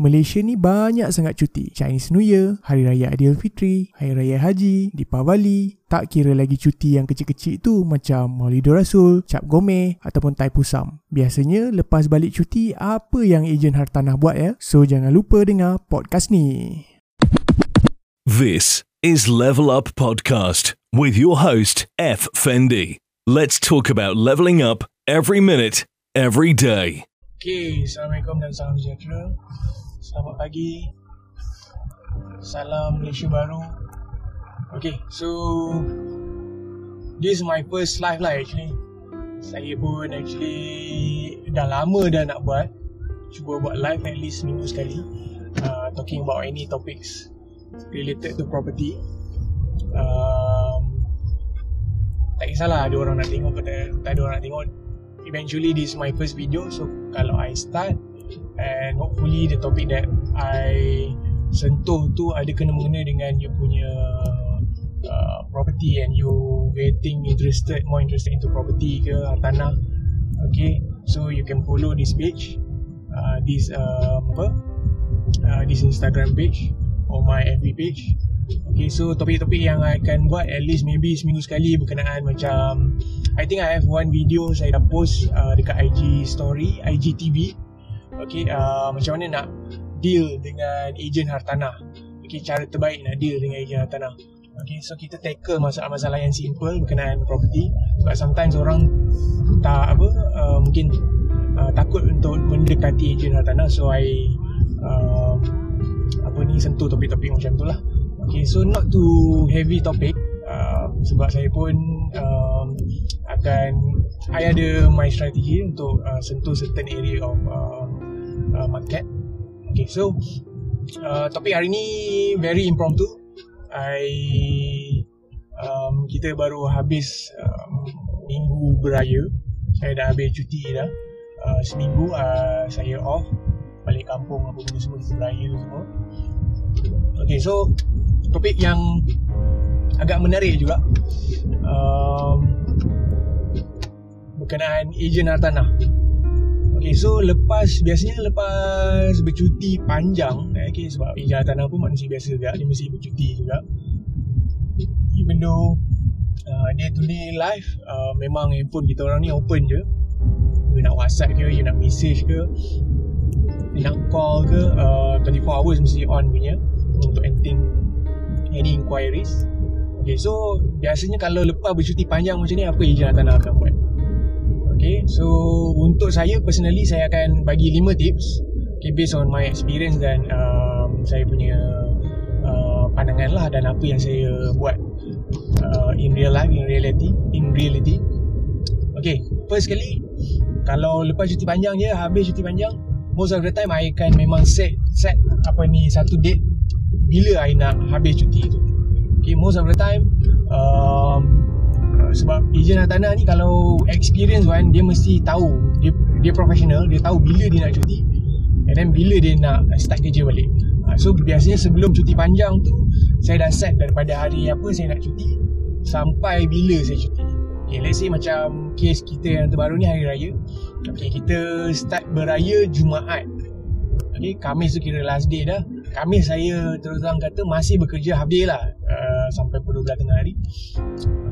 Malaysia ni banyak sangat cuti. Chinese New Year, Hari Raya Aidilfitri, Hari Raya Haji, Deepavali, tak kira lagi cuti yang kecil-kecil tu macam Maulidul Rasul, Cap Gome ataupun Taipusam. Biasanya lepas balik cuti, apa yang ejen hartanah buat ya? So jangan lupa dengar podcast ni. This is Level Up Podcast with your host, F. Fendi. Let's talk about leveling up every minute, every day. Okay, Assalamualaikum dan salam sejahtera. Selamat pagi. Salam Malaysia baru. Okay, so this is my first live lah actually. Saya pun actually dah lama dah nak buat. Cuba buat live at least seminggu sekali. Uh, talking about any topics related to property. Um, tak kisahlah ada orang nak tengok tak ada orang nak tengok eventually this is my first video so kalau I start and hopefully the topic that I sentuh tu ada kena mengena dengan you punya uh, property and you getting interested more interested into property ke tanah. Okay so you can follow this page uh, this um, apa uh, this Instagram page or my FB page. Okay so topik-topik yang I akan buat At least maybe seminggu sekali Berkenaan macam I think I have one video Saya dah post uh, Dekat IG story IG TV Okay uh, Macam mana nak Deal dengan Ejen hartanah? Okay cara terbaik Nak deal dengan ejen hartanah. Okay so kita tackle Masalah-masalah yang simple Berkenaan property Sebab sometimes orang Tak apa uh, Mungkin uh, Takut untuk Mendekati ejen hartanah. So I uh, Apa ni Sentuh topik-topik macam tu lah. Okay, so not too heavy topic uh, sebab saya pun um, akan I ada my strategy untuk uh, sentuh certain area of uh, uh, market. Okay, so uh, topik hari ni very impromptu. I um, kita baru habis um, minggu beraya. Saya dah habis cuti dah. Uh, seminggu uh, saya off balik kampung apa benda semua kita beraya semua. Okay, so topik yang agak menarik juga um, berkenaan ejen hartanah Okay, so lepas biasanya lepas bercuti panjang okay, sebab ejen hartanah pun manusia biasa juga dia mesti bercuti juga. Even though uh, day to day life uh, memang handphone kita orang ni open je. You nak whatsapp ke you nak message ke you nak call ke uh, 24 hours mesti on punya untuk anything any inquiries. Okay so Biasanya kalau lepas bercuti panjang macam ni Apa ejen tanah akan buat Okay so Untuk saya personally Saya akan bagi 5 tips Okay based on my experience Dan um, Saya punya uh, Pandangan lah Dan apa yang saya buat uh, In real life In reality In reality. Okay First kali Kalau lepas cuti panjang je Habis cuti panjang Most of the time I akan memang set Set Apa ni Satu date bila I nak habis cuti tu. Okay, most of the time um, Sebab ejen tanah ni kalau experience kan Dia mesti tahu. Dia dia professional Dia tahu bila dia nak cuti. And then bila dia nak start kerja balik. Uh, So biasanya sebelum cuti panjang tu Saya dah set daripada hari apa saya nak cuti Sampai bila saya cuti. Okay, let's say macam case kita yang terbaru ni hari raya. Okay, kita start beraya Jumaat. Okay, Khamis tu kira last day dah. Kami saya terus terang kata masih bekerja habis lah. Uh, sampai pukul 12 tengah hari.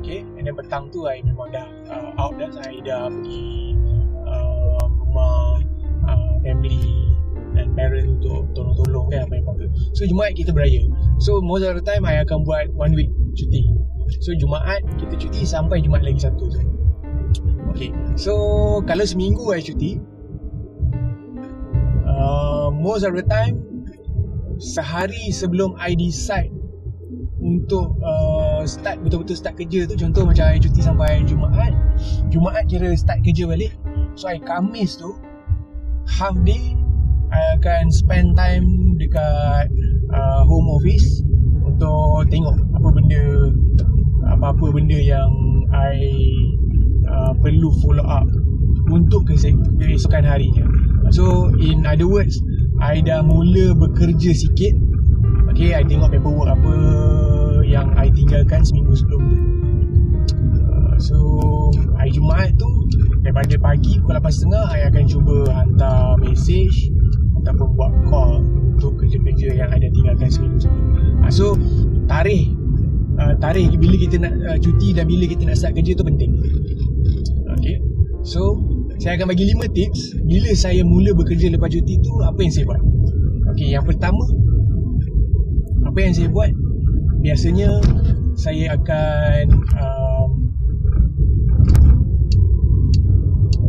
Okay and then petang tu I memang dah uh, out dah. Saya dah pergi uh, rumah uh, family dan parent untuk tolong-tolong kan apa yang so Jumaat kita beraya. So most of the time I akan buat one week cuti. So Jumaat kita cuti sampai Jumaat lagi satu. Tu okay so kalau seminggu I cuti uh, most of the time sehari sebelum I decide untuk uh, start betul-betul start kerja tu. Contoh macam I cuti sampai Jumaat. Jumaat kira start kerja balik. So I Kamis tu half day I akan spend time dekat uh, home office untuk tengok apa benda apa-apa benda yang I uh, perlu follow up untuk keesokan harinya. So in other words I dah mula bekerja sikit. Okay, I tengok paperwork apa seminggu sebelum tu uh, So, hari Jumaat tu Daripada pagi pukul 8.30 I akan cuba hantar message Ataupun buat call So tarikh uh, tarikh bila kita nak uh, cuti dan bila kita nak start kerja tu penting. Okay. So saya akan bagi 5 tips bila saya mula bekerja lepas cuti tu apa yang saya buat. Okay, yang pertama apa yang saya buat biasanya saya akan um,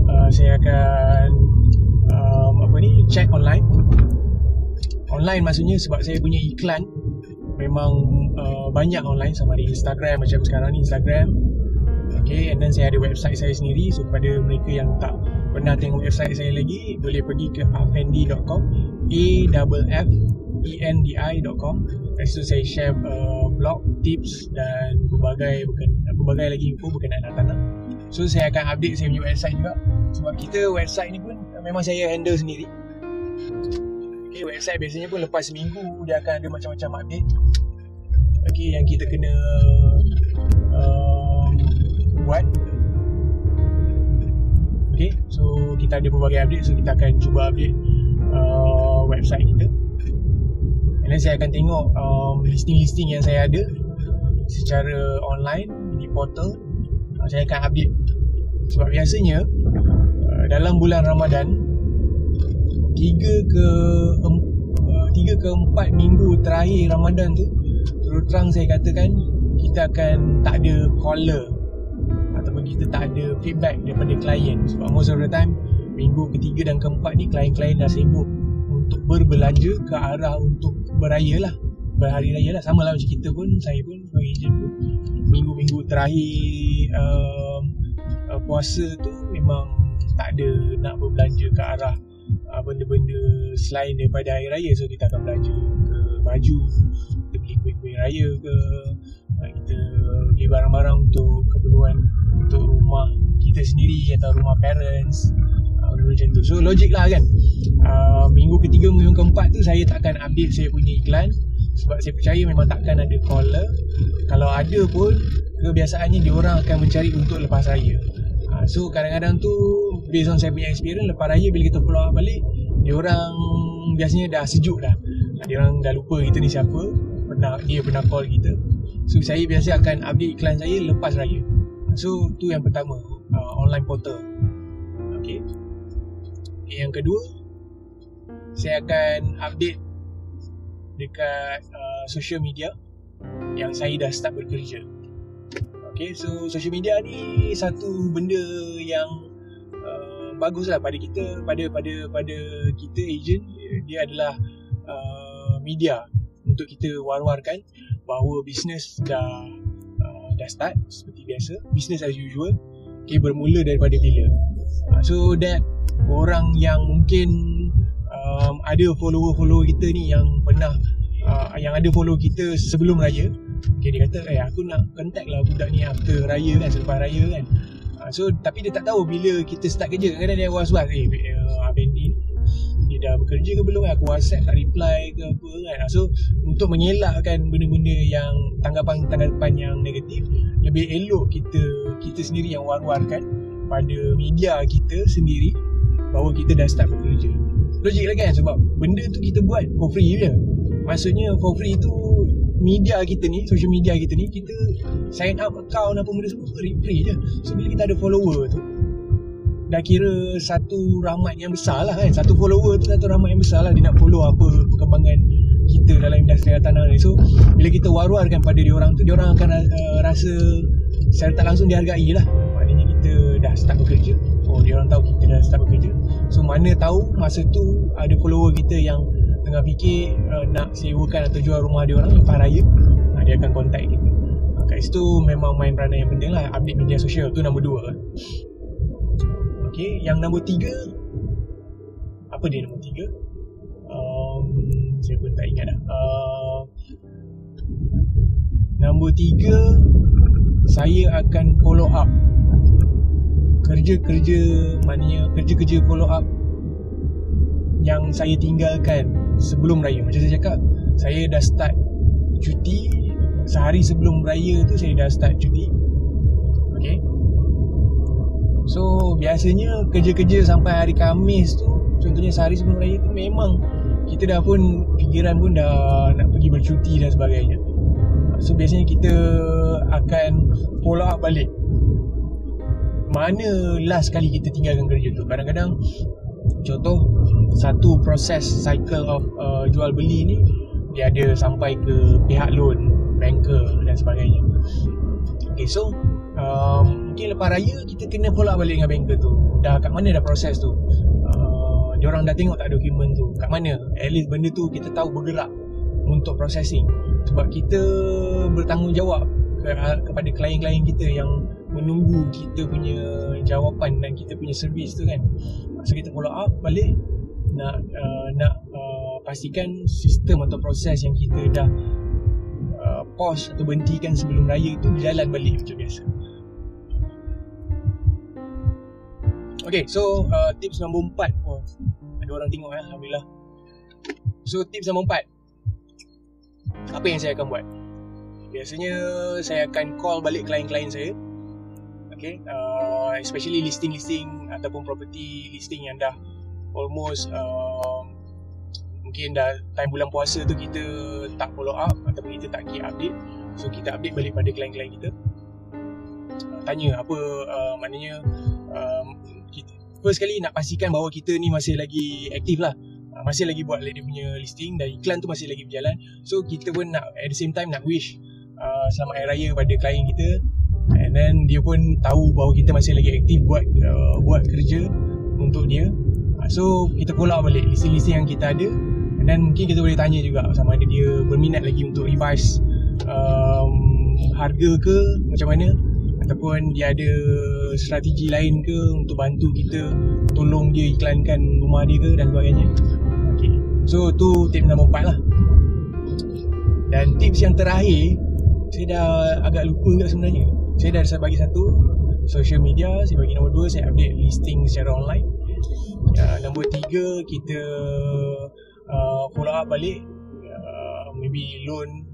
uh, saya akan um, apa ni check online. Online maksudnya sebab saya punya iklan memang uh, banyak online sama di Instagram macam sekarang ni Instagram. Okay and then saya ada website saya sendiri. So kepada mereka yang tak pernah tengok website saya lagi boleh pergi ke afendi.com a double f e n d i.com kat situ saya share uh, blog tips dan berbagai bukan berbagai lagi info berkenaan tanah so saya akan update saya punya website juga. Sebab kita website ni pun memang saya handle sendiri. Okay, website biasanya pun lepas seminggu dia akan ada macam-macam update. Okay, yang kita kena uh, buat. Okay, so kita ada berbagai update So kita akan cuba update uh, website kita And then saya akan tengok um, listing-listing yang saya ada Secara online di portal. Uh, Saya akan update. Sebab biasanya uh, dalam bulan Ramadan tiga ke uh, tiga ke empat minggu terakhir Ramadan tu terus terang saya katakan kita akan tak ada caller ataupun kita tak ada feedback daripada klien. Sebab most of the time minggu ketiga dan keempat ni klien-klien dah sibuk untuk berbelanja ke arah untuk beraya lah. Berhari raya lah. Sama lah macam kita pun saya pun agent pun minggu-minggu terakhir uh, uh, puasa tu memang tak ada nak berbelanja ke arah uh, benda-benda selain daripada hari raya. So kita akan belanja ke baju kita beli kuih-kuih raya ke uh, kita beli barang-barang untuk keperluan untuk rumah kita sendiri atau rumah parents macam tu. So logik lah kan. Uh, minggu ketiga minggu keempat tu saya takkan update saya punya iklan. Sebab saya percaya memang takkan ada caller. Kalau ada pun kebiasaannya dia orang akan mencari untuk lepas raya. Uh, so kadang-kadang tu based on saya punya experience lepas raya bila kita up balik dia orang biasanya dah sejuk dah. Dia orang dah lupa kita ni siapa pernah dia pernah call kita. So saya biasa akan update iklan saya lepas raya. So tu yang pertama uh, online portal. Okay. Yang kedua saya akan update dekat uh, social media yang saya dah start bekerja. Okay, so social media ni satu benda yang baguslah pada kita pada pada pada kita agent. Dia adalah uh, media untuk kita war-warkan bahawa bisnes dah uh, dah start seperti biasa. Business as usual okay, bermula daripada bila? Uh, so that orang yang mungkin um, ada follower-follower kita ni yang pernah uh, yang ada follow kita sebelum raya. Okay, dia kata eh aku nak contact lah budak ni after raya kan selepas raya kan. So tapi dia tak tahu bila kita start kerja. Kadang-kadang dia was-was Eh uh, Abang Dia dah bekerja ke belum Aku whatsapp tak reply ke apa kan? So untuk mengelakkan benda-benda yang Tanggapan-tanggapan yang negatif Lebih elok kita Kita sendiri yang war-warkan Pada media kita sendiri Bahawa kita dah start bekerja Logik lah kan sebab Benda tu kita buat for free je. Maksudnya for free tu media kita ni social media kita ni kita sign up account apa benda semua free, je. So bila kita ada follower tu dah kira satu rahmat yang besar lah kan. Satu follower tu satu rahmat yang besar lah. Dia nak follow apa perkembangan kita dalam industri tanah ni. So bila kita war-warkan pada dia orang tu dia orang akan uh, rasa secara tak langsung dihargai lah. Maknanya kita dah start bekerja oh dia orang tahu kita dah start bekerja. So mana tahu masa tu ada follower kita yang tengah fikir uh, nak sewakan atau jual rumah dia orang lepas raya uh, dia akan contact kita. Uh, kat situ memang main peranan yang penting lah update media sosial. Tu nombor dua. Ok yang nombor tiga. Apa dia nombor tiga? Um, saya pun tak ingat dah. Uh, nombor tiga saya akan follow up kerja-kerja maknanya kerja-kerja follow up yang saya tinggalkan sebelum raya. Macam saya cakap saya dah start cuti. Sehari sebelum raya tu saya dah start cuti. Okay? So biasanya kerja-kerja sampai hari Kamis tu contohnya sehari sebelum raya tu memang kita dah pun fikiran pun dah nak pergi bercuti dan sebagainya. So biasanya kita akan follow up balik Mana last kali kita tinggalkan kerja tu. Kadang-kadang Contoh Satu proses cycle of uh, jual beli ni Dia ada sampai ke pihak loan Banker dan sebagainya. Okay so um, Mungkin lepas raya kita kena up balik dengan banker tu. Dah kat mana dah proses tu? Uh, Diorang dah tengok tak dokumen tu. Kat mana? At least benda tu kita tahu bergerak Untuk processing. Sebab kita bertanggungjawab ke, kepada klien-klien kita yang menunggu kita punya jawapan dan kita punya servis tu kan. So kita follow up balik nak uh, nak uh, pastikan sistem atau proses yang kita dah uh, pause atau berhentikan sebelum raya tu berjalan balik macam biasa. Okay, so uh, tips nombor empat. Oh, Ada orang tengok eh, Alhamdulillah. So tips nombor empat. Apa yang saya akan buat? Biasanya saya akan call balik klien-klien saya Okay uh, Especially listing-listing Ataupun property listing yang dah Almost uh, Mungkin dah time bulan puasa tu kita tak follow up Ataupun kita tak keep update. So kita update balik pada klien-klien kita. Uh, Tanya apa uh, maknanya um, kita, First kali nak pastikan bahawa kita ni masih lagi aktif lah. Uh, Masih lagi buat dia punya listing Dan iklan tu masih lagi berjalan. So kita pun nak at the same time nak wish uh, Selamat Hari Raya pada klien kita And then dia pun tahu bahawa kita masih lagi aktif buat uh, buat kerja untuk dia. Uh, so kita follow balik listing-listing yang kita ada and then mungkin kita boleh tanya juga sama ada dia berminat lagi untuk revise um, harga ke macam mana ataupun dia ada strategi lain ke untuk bantu kita tolong dia iklankan rumah dia ke dan sebagainya. Okay. So tu tip nombor 4 lah. Dan tips yang terakhir saya dah agak lupa juga sebenarnya saya dah saya bagi satu social media saya bagi nombor dua saya update listing secara online. Uh, nombor tiga kita uh, follow up balik uh, maybe loan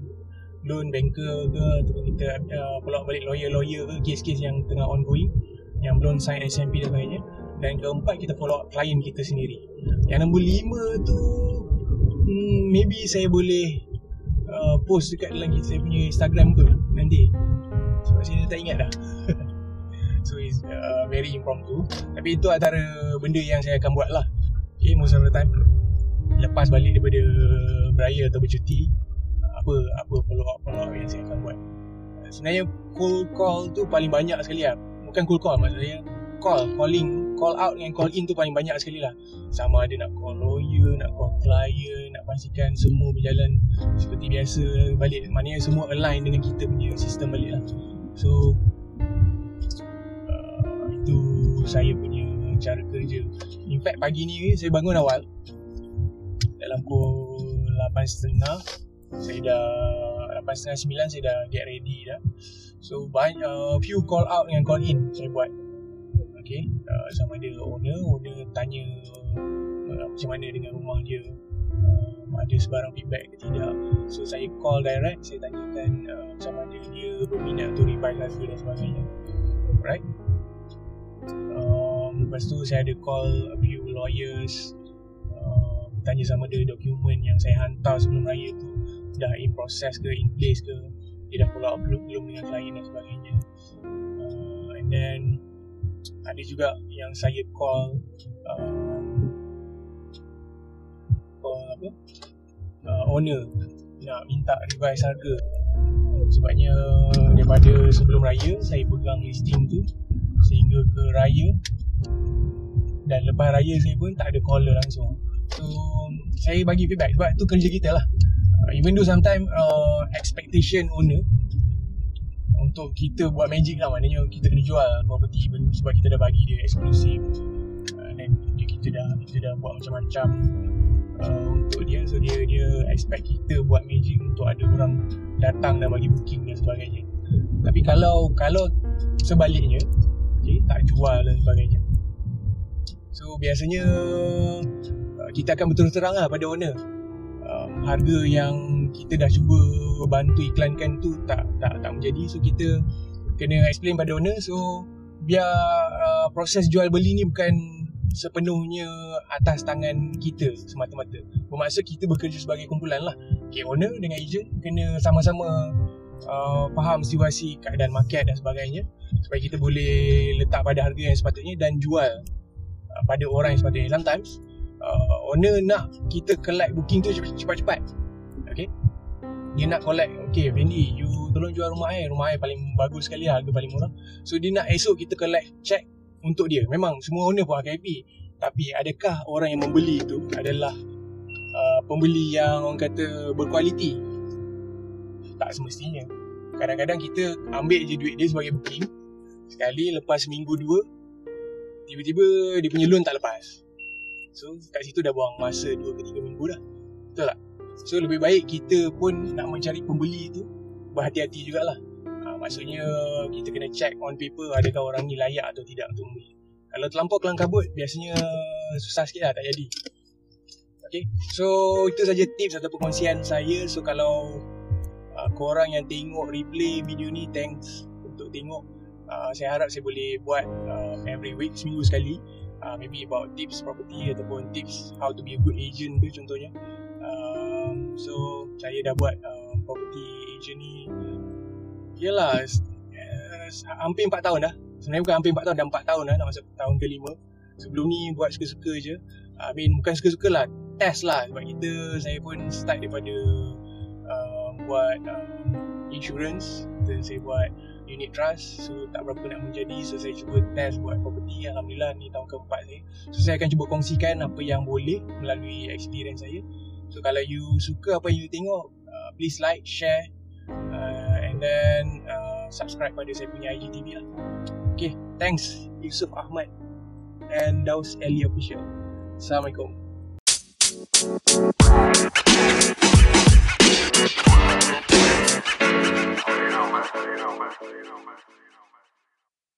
loan banker ke ataupun kita uh, follow up balik lawyer-lawyer ke case-case yang tengah ongoing yang belum sign SMP dan sebagainya. Dan keempat kita follow up klien kita sendiri. Yang nombor lima tu hmm, maybe saya boleh uh, post dekat dalam kita punya Instagram ke nanti saya tak ingat dah. So it's uh, very impromptu. Tapi itu antara benda yang saya akan buat lah. Okay most of the time. Lepas balik daripada beraya atau bercuti Apa apa follow up follow up yang saya akan buat. Sebenarnya cold call tu paling banyak sekali lah. Bukan cold call maksud saya Call, calling, call out dengan call in tu paling banyak sekali lah. Sama ada nak call lawyer, nak call client Nak pastikan semua berjalan seperti biasa. Balik Maknanya semua align dengan kita punya sistem balik lah So uh, Itu saya punya cara kerja. In fact pagi ni saya bangun awal. Dalam pukul 8.30 Saya dah 8.30 9 saya dah get ready dah. So banyak uh, few call out dengan call in saya buat. Okay? Uh, Sama ada owner Owner tanya uh, Macam mana dengan rumah dia ada sebarang feedback ke tidak. So saya call direct saya tanyakan uh, sama ada dia berminat untuk revise harga dan sebagainya. Right um, lepas tu saya ada call a few lawyers uh, tanya sama ada dokumen yang saya hantar sebelum raya tu. Dah in process ke in place ke. Dia dah follow up belum, belum dengan klien dan sebagainya. Uh, and then ada juga yang saya call uh, apa uh, owner nak minta revise harga. Sebabnya daripada sebelum raya saya pegang listing tu sehingga ke raya. Dan lepas raya saya pun tak ada caller langsung. So saya bagi feedback sebab tu kerja kita lah. Uh, even though sometimes uh, expectation owner untuk kita buat magic lah maknanya kita kena jual property sebab kita dah bagi dia eksklusif uh, kita dah kita dah buat macam-macam uh, untuk dia so dia dia expect kita buat magic untuk ada orang datang dan bagi booking dan sebagainya. Tapi kalau kalau sebaliknya okay, tak jual dan sebagainya. So biasanya uh, kita akan betul terang lah pada owner. Um, harga yang kita dah cuba bantu iklankan tu tak tak tak menjadi. So kita kena explain pada owner. So biar uh, proses jual beli ni bukan sepenuhnya atas tangan kita semata-mata. Bermaksud kita bekerja sebagai kumpulan lah. Okay, owner dengan agent kena sama-sama uh, faham situasi keadaan market dan sebagainya supaya kita boleh letak pada harga yang sepatutnya dan jual uh, pada orang yang sepatutnya. Sometimes uh, owner nak kita collect booking tu cepat-cepat. Okay dia nak collect okay Fendi you tolong jual rumah air rumah air paling bagus sekali harga paling murah. So dia nak esok kita collect check untuk dia. Memang semua owner pun akan happy. Tapi adakah orang yang membeli tu adalah uh, pembeli yang orang kata berkualiti? Tak semestinya. Kadang-kadang kita ambil je duit dia sebagai booking. Sekali lepas minggu dua tiba-tiba dia punya loan tak lepas. So kat situ dah buang masa 2 ke 3 minggu dah. Betul tak? So lebih baik kita pun nak mencari pembeli tu berhati-hati jugalah maksudnya kita kena check on paper adakah orang ni layak atau tidak untuk membeli. Kalau terlampau kelang kabut biasanya susah sikit lah tak jadi. Okay, so itu saja tips atau perkongsian saya. So kalau uh, korang yang tengok replay video ni thanks untuk tengok. Uh, saya harap saya boleh buat uh, every week seminggu sekali. Uh, maybe about tips property ataupun tips how to be a good agent tu contohnya. Um, so saya dah buat uh, property agent ni yelah uh, hampir 4 tahun dah. Sebenarnya bukan hampir 4 tahun dah 4 tahun dah nak masuk tahun kelima. Sebelum ni buat suka-suka je. I mean bukan suka-suka lah test lah. Sebab kita saya pun start daripada buat um, insurance. Dan saya buat unit trust. So tak berapa nak menjadi so saya cuba test buat property Alhamdulillah ni tahun keempat saya so saya akan cuba kongsikan apa yang boleh melalui experience saya. So kalau you suka apa you tengok uh, please like, share uh, and then uh, subscribe pada saya punya IGTV lah okay, thanks Yusuf Ahmad and Daus Eli Official Assalamualaikum you know, man. You know, man. You know, man.